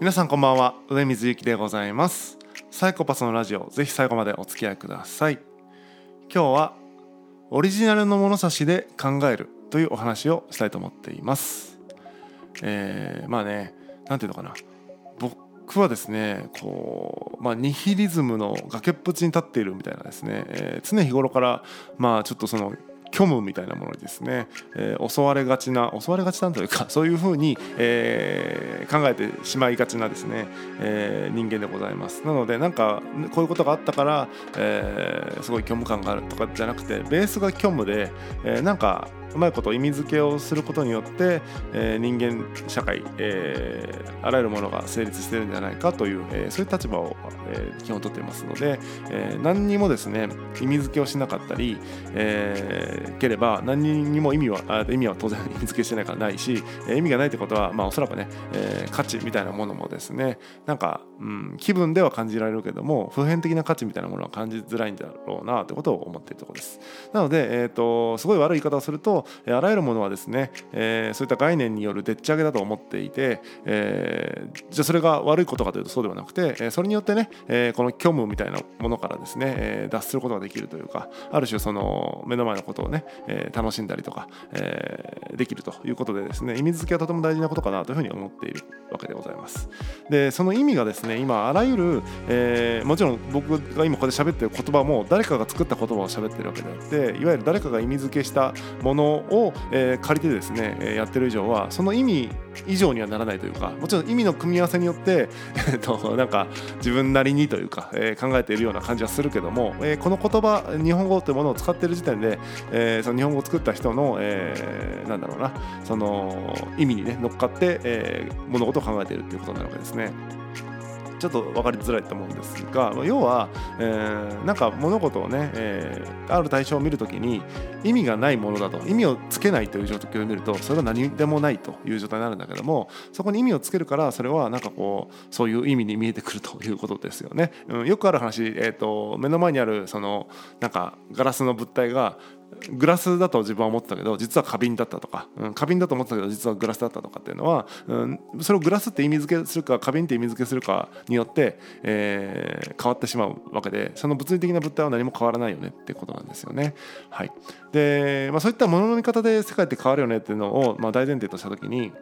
皆さんこんばんは。上水ゆきでございます。サイコパスのラジオぜひ最後までお付き合いください。今日はオリジナルの物差しで考えるというお話をしたいと思っています。えー、まあね何ていうのかな。僕はですねこう、まあ、ニヒリズムの崖っぷちに立っているみたいなですね、えー、常日頃からまあちょっとその虚無みたいなものにですね、えー、襲われがちな襲われがちなんというか そういうふうに、えー、考えてしまいがちなですね、えー、人間でございます。なのでなんかこういうことがあったから、えー、すごい虚無感があるとかじゃなくてベースが虚無で、えー、なんかうまいこと意味付けをすることによって、えー、人間社会、えー、あらゆるものが成立してるんじゃないかという、えー、そういう立場を、えー、基本とっていますので、えー、何にもですね意味付けをしなかったり、えー、ければ何にも意味はあ意味は当然 意味付けしてないからないし、えー、意味がないってことは、まあ、おそらくね、えー、価値みたいなものもですねなんか、うん、気分では感じられるけども普遍的な価値みたいなものは感じづらいんだろうなということを思っているところです。なので、えーとすごい悪い言い方をするとあらゆるものはですね、えー、そういった概念によるでっち上げだと思っていて、えー、じゃあそれが悪いことかというとそうではなくて、えそれによってね、えこの虚無みたいなものからですね、え脱することができるというかある種その目の前のことをね、え楽しんだりとか、えできるということでですね意味付けはとても大事なことかなというふうに思っているわけでございます。でその意味がですね今あらゆる、えー、もちろん僕が今ここで喋ってる言葉も誰かが作った言葉を喋ってるわけであっていわゆる誰かが意味付けしたものを、え、借りてですね、えやってる以上はその意味以上にはならないというかもちろん意味の組み合わせによって、えー、となんか自分なりにというか、え、考えているような感じはするけども、え、この言葉日本語というものを使ってる時点で、え、その日本語を作った人の、えー、なんだろうなその意味にね乗っかって、え、物事を考えているということになるわけですね。ちょっと分かりづらいと思うんですが要は、えー、なんか物事をね、えー、ある対象を見るときに意味がないものだと意味をつけないという状況を見るとそれは何でもないという状態になるんだけどもそこに意味をつけるからそれはなんかこうそういう意味に見えてくるということですよね。うん、よくある話、えーと目の前にあるそのなんかガラスの物体がグラスだと自分は思ってたけど実は花瓶だったとか、うん、花瓶だと思ってたけど実はグラスだったとかっていうのは、うん、それをグラスって意味付けするか花瓶って意味付けするかによって、えー、変わってしまうわけでその物理的な物体は何も変わらないよねってことなんですよね。はい、で、まあ、そういったものの見方で世界って変わるよねっていうのを、まあ、大前提とした時に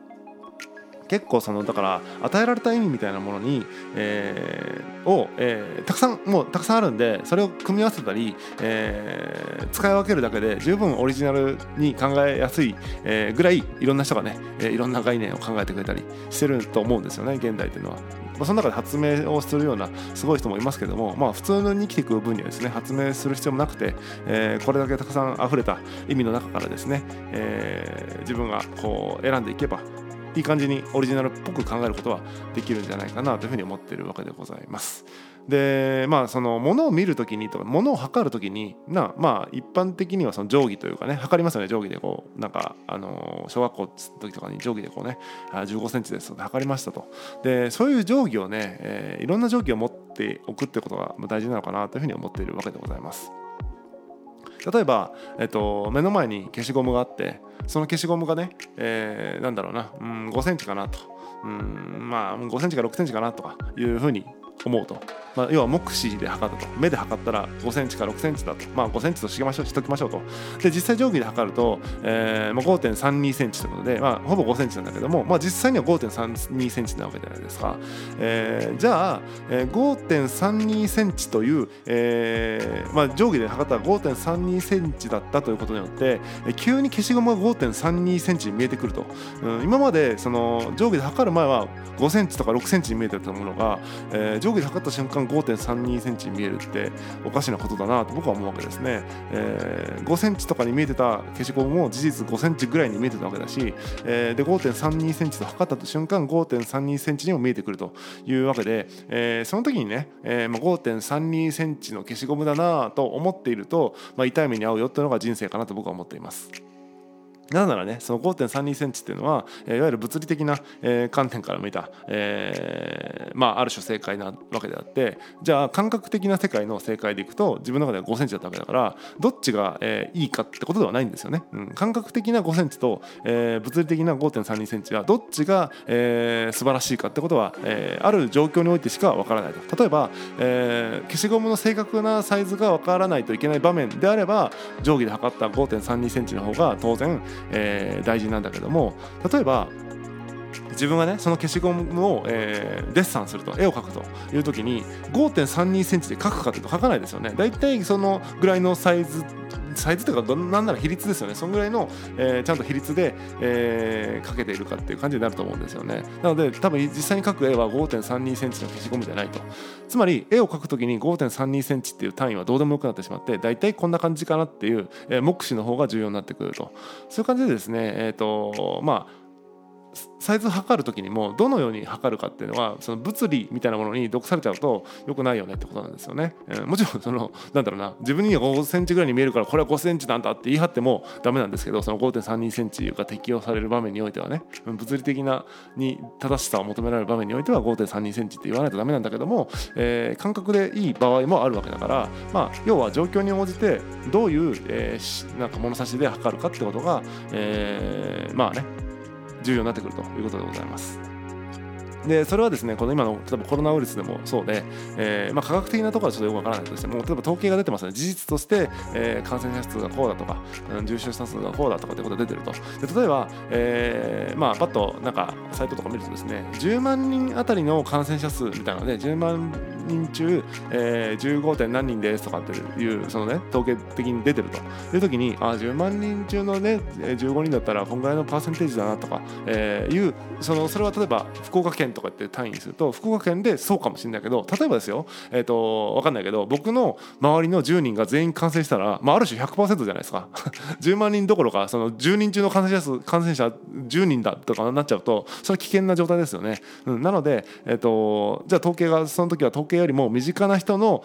結構そのだから与えられた意味みたいなものに、えー、を、えー、たくさんもうたくさんあるんでそれを組み合わせたり、えー、使い分けるだけで十分オリジナルに考えやすい、えー、ぐらいいろんな人がね、えー、いろんな概念を考えてくれたりしてると思うんですよね現代っていうのは。ま、その中で発明をするようなすごい人もいますけども、まあ、普通に生きていく分にはですね発明する必要もなくて、えー、これだけたくさん溢れた意味の中からですね、えー、自分がこう選んでいけばいい感じにオリジナルっぽく考えることはできるんじゃないかなというふうに思っているわけでございます。でまあそのものを見る時にとかものを測る時になまあ一般的にはその定規というかね測りますよね定規でこうなんかあの小学校の時とかに定規でこうね15センチですと測りましたとでそういう定規をね、えー、いろんな定規を持っておくってことが大事なのかなというふうに思っているわけでございます。例えば、えっと、目の前に消しゴムがあってその消しゴムがね、えー、なんだろうな、うん、5センチかなと、うん、まあ5センチか6センチかなとかいうふうに思うと。まあ、要は目視で測ったと。目で測ったら5センチか6センチだと、まあ、5センチとしましょうしときましょうと。で実際定規で測ると、えーまあ、5.32センチということで、まあ、ほぼ5センチなんだけども、まあ、実際には5.32センチなわけじゃないですか、えー、じゃあ、えー、5.32センチという、えーまあ、定規で測ったら5.32センチだったということによって、えー、急に消しゴムが5.32センチに見えてくると、うん、今までその定規で測る前は5センチとか6センチに見えてたものが、えー、定規で測った瞬間間5.32センチに見えるっておかしなことだなと僕は思うわけですね、えー、5センチとかに見えてた消しゴムも事実5センチぐらいに見えてたわけだし、えー、で5.32センチと測った瞬間5.32センチにも見えてくるというわけで、えー、その時にね、えーまあ、5.32センチの消しゴムだなと思っていると、まあ、痛い目に遭うよっていうのが人生かなと僕は思っています。なぜならねその5.32センチっていうのは、いわゆる物理的な、えー、観点から見た、えー、まあある種正解なわけであってじゃあ感覚的な世界の正解でいくと自分の中では5センチだったわけだからどっちが、えー、いいかってことではないんですよね。うん、感覚的な5センチと、えー、物理的な5.32センチはどっちが、えー、素晴らしいかってことは、えー、ある状況においてしかわからないと。例えば、えー、消しゴムの正確なサイズがわからないといけない場面であれば定規で測った5.32センチの方が当然えー、大事なんだけども例えば自分がねその消しゴムを、えー、デッサンすると絵を描くという時に5.32センチで描くかというと描かないですよね。だいたいそのぐらいのサイズサイズというかなんなら比率ですよね。そんぐらいの、えー、ちゃんと比率で、えー、かけているかっていう感じになると思うんですよね。なので多分実際に描く絵は5.32センチの消しゴムじゃないと。つまり絵を描くときに5.32センチっていう単位はどうでもよくなってしまって大体こんな感じかなっていう、えー、目視の方が重要になってくると。そういう感じでですねえっ、ー、とまあサイズ測る時にもどのように測るかっていうのはその物理みたいなものに毒されちゃうと良くないよねってことなんですよね。えー、もちろんそのなんだろうな自分には5センチぐらいに見えるからこれは5センチなんだって言い張ってもダメなんですけどその5.32センチが適用される場面においてはね物理的なに正しさを求められる場面においては5.32センチって言わないとダメなんだけども、えー、感覚でいい場合もあるわけだからまあ要は状況に応じてどういう、えー、なんか物差しで測るかってことが、えー、まあね重要になってくるということでございます。でそれはですねこの今の例えばコロナウイルスでもそうで、えーまあ、科学的なところはちょっとよくわからないとしても例えば統計が出てますね事実として、えー、感染者数がこうだとか、うん、重症者数がこうだとかってことが出てるとで例えば、えーまあ、パッとなんかサイトとか見るとですね10万人あたりの感染者数みたいなので10万人中、えー、15. 点何人ですとかっていうそのね統計的に出てるという時にあ10万人中のね15人だったらこんぐらいのパーセンテージだなとか、えー、いうそのそれは例えば福岡県とかって単位にすると福岡県でそうかもしれないけど例えばですよえ、ー、と分かんないけど僕の周りの10人が全員感染したら、まあ、ある種100%じゃないですか。10万人どころかその10人中の感染者数感染者10人だとかなっちゃうとそれは危険な状態ですよね、うん、なので、えーと、じゃあ統計がその時は統計よりも身近な人の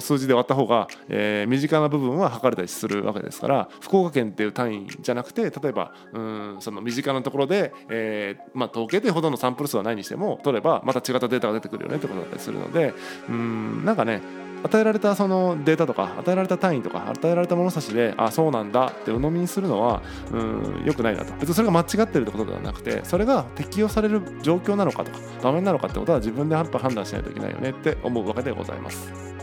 数字で割った方が、えー、身近な部分は測れたりするわけですから福岡県っていう単位じゃなくて例えばうんその身近なところで、えーまあ、統計というほどのサンプル数はないにしてもも取ればまた違ったデータが出てくるよねってことだったりするのでうんなんかね与えられたそのデータとか与えられた単位とか与えられた物差しであそうなんだって鵜呑みにするのはうん良くないなと別にそれが間違ってるってことではなくてそれが適用される状況なのかとか場面なのかってことは自分で判断しないといけないよねって思うわけでございます。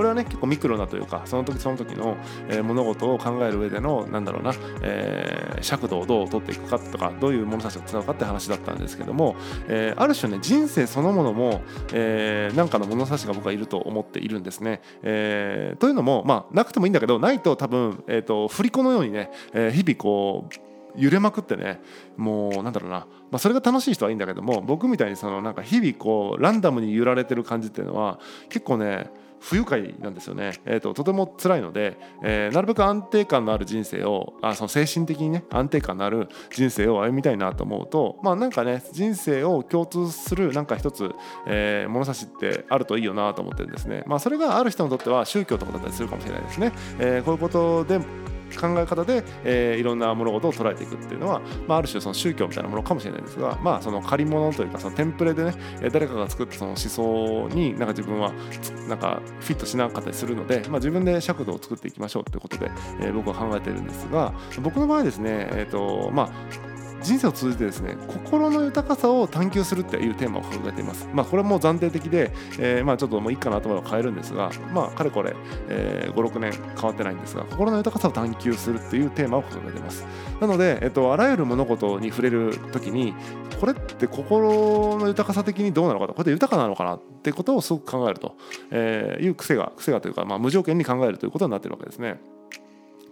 これはね結構ミクロなというかその時その時の、えー、物事を考える上でのなんだろうな、えー、尺度をどう取っていくかとかどういう物差しを使うかって話だったんですけども、えー、ある種ね人生そのものも、えー、なんかの物差しが僕はいると思っているんですね。えー、というのもまあなくてもいいんだけどないと多分、えーと、振り子のようにね、えー、日々こう揺れまくってねもうなんだろうな、まあ、それが楽しい人はいいんだけども僕みたいにそのなんか日々こうランダムに揺られてる感じっていうのは結構ね不愉快なんですよね、えーと、とても辛いので、えー、なるべく安定感のある人生をあその精神的にね安定感のある人生を歩みたいなと思うとまあなんかね人生を共通するなんか一つ、えー、物差しってあるといいよなと思ってるんですね。まあそれがある人にとっては宗教とかだったりするかもしれないですね、えー、こういうことで考え方で、えー、いろんな物事を捉えていくっていうのは、まあ、ある種その宗教みたいなものかもしれないですが、まあ、その借り物というかそのテンプレでね誰かが作ったその思想になんか自分はなんかフィットしなかったりするので、まあ、自分で尺度を作っていきましょうということで、えー、僕は考えているんですが僕の場合ですね、えーとまあ人生を通じてですね心の豊かさを探求するっていうテーマを掲げています。まあ、これはもう暫定的で、えー、まあちょっともういいかなと思えば変えるんですが、まあ、かれこれ、えー、5、6年変わってないんですが心の豊かさを探求するっていうテーマを掲げています。なので、えっと、あらゆる物事に触れる時にこれって心の豊かさ的にどうなのかとこれって豊かなのかなってことをすごく考えると、えー、いう癖が癖がというか、まあ、無条件に考えるということになっているわけですね。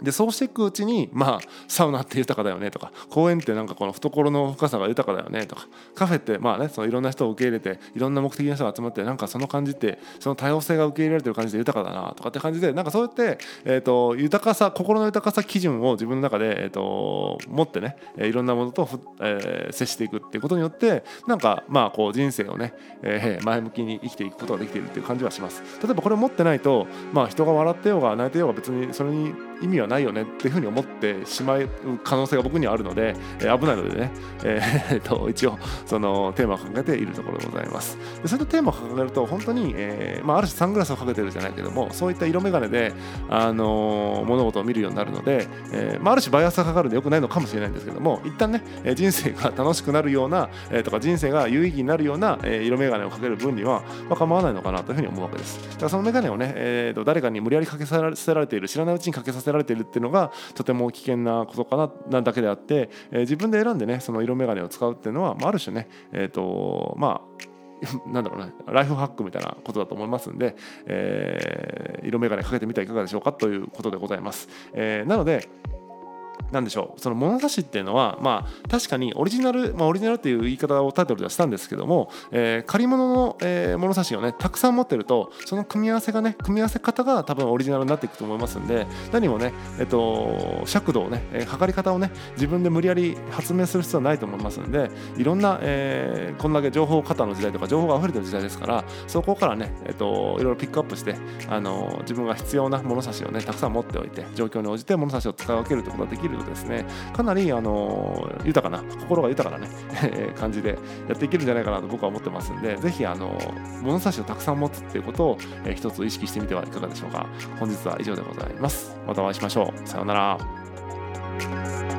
でそうしていくうちにまあサウナって豊かだよねとか公園ってなんかこの懐の深さが豊かだよねとかカフェってまあねそのいろんな人を受け入れていろんな目的の人が集まってなんかその感じってその多様性が受け入れられてる感じで豊かだなとかって感じでなんかそうやって、えーと、豊かさ心の豊かさ基準を自分の中で、えーと、持ってねいろんなものと、えー、接していくっていうことによってなんかまあこう人生をね、えー、前向きに生きていくことができているっていう感じはします。例えばこれを持ってないと、まあ、人が笑ってようが泣いてようが別にそれに意味はないよねっていうふうに思ってしまう可能性が僕にはあるので、えー、危ないのでね、えー、と一応そのテーマを掲げているところでございます。でそういったテーマを掲げると本当に、えーまあ、ある種サングラスをかけてるじゃないけどもそういった色眼鏡で、あのー、物事を見るようになるので、えーまあ、ある種バイアスがかかるんでよくないのかもしれないんですけども一旦ね人生が楽しくなるような、えー、とか人生が有意義になるような、えー、色眼鏡をかける分には、まあ、構わないのかなというふうに思うわけです。だからその眼鏡をね、えー、と誰かに無理やりかけさせられている知らないうちにかけさせられているっていうのがとても危険なことかななだけであって、えー、自分で選んでねその色眼鏡を使うっていうのは、まあ、ある種ねえっ、ー、とまあ なんだろうね、ライフハックみたいなことだと思いますんで、えー、色眼鏡かけてみてはいかがでしょうかということでございます。えー、なので、なんでしょう。その物差しっていうのはまあ確かにオリジナル、まあ、オリジナルっていう言い方をタイトルではしたんですけども、えー、借り物の、えー、物差しをねたくさん持ってるとその組み合わせがね組み合わせ方が多分オリジナルになっていくと思いますんで何もねえっと尺度をね、えー、測り方をね自分で無理やり発明する必要はないと思いますんでいろんな、えー、こんだけ情報過多の時代とか情報が溢れてる時代ですからそこからねえっといろいろピックアップしてあの自分が必要な物差しをねたくさん持っておいて状況に応じて物差しを使い分けるということができるとですね。かなりあの豊かな心が豊かなね 感じでやっていけるんじゃないかなと僕は思ってますんでぜひあの物差しをたくさん持つっていうことを、えー、一つ意識してみてはいかがでしょうか。本日は以上でございます。またお会いしましょう。さようなら。